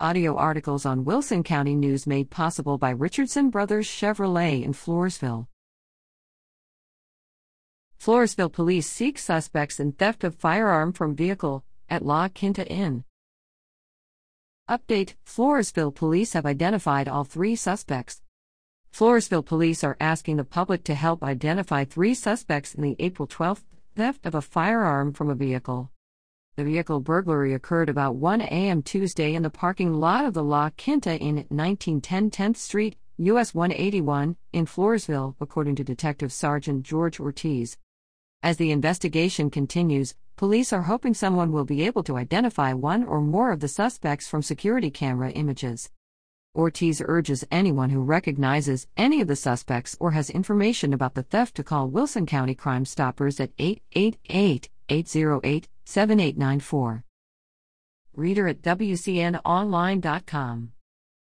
Audio articles on Wilson County News made possible by Richardson Brothers Chevrolet in Floresville. Floresville police seek suspects in theft of firearm from vehicle at La Quinta Inn. Update Floresville police have identified all three suspects. Floresville police are asking the public to help identify three suspects in the April 12 theft of a firearm from a vehicle. The vehicle burglary occurred about 1 a.m. Tuesday in the parking lot of the La Quinta in 1910 10th Street, US 181, in Floresville, according to Detective Sergeant George Ortiz. As the investigation continues, police are hoping someone will be able to identify one or more of the suspects from security camera images. Ortiz urges anyone who recognizes any of the suspects or has information about the theft to call Wilson County Crime Stoppers at 888 808 7894. Reader at WCNOnline.com.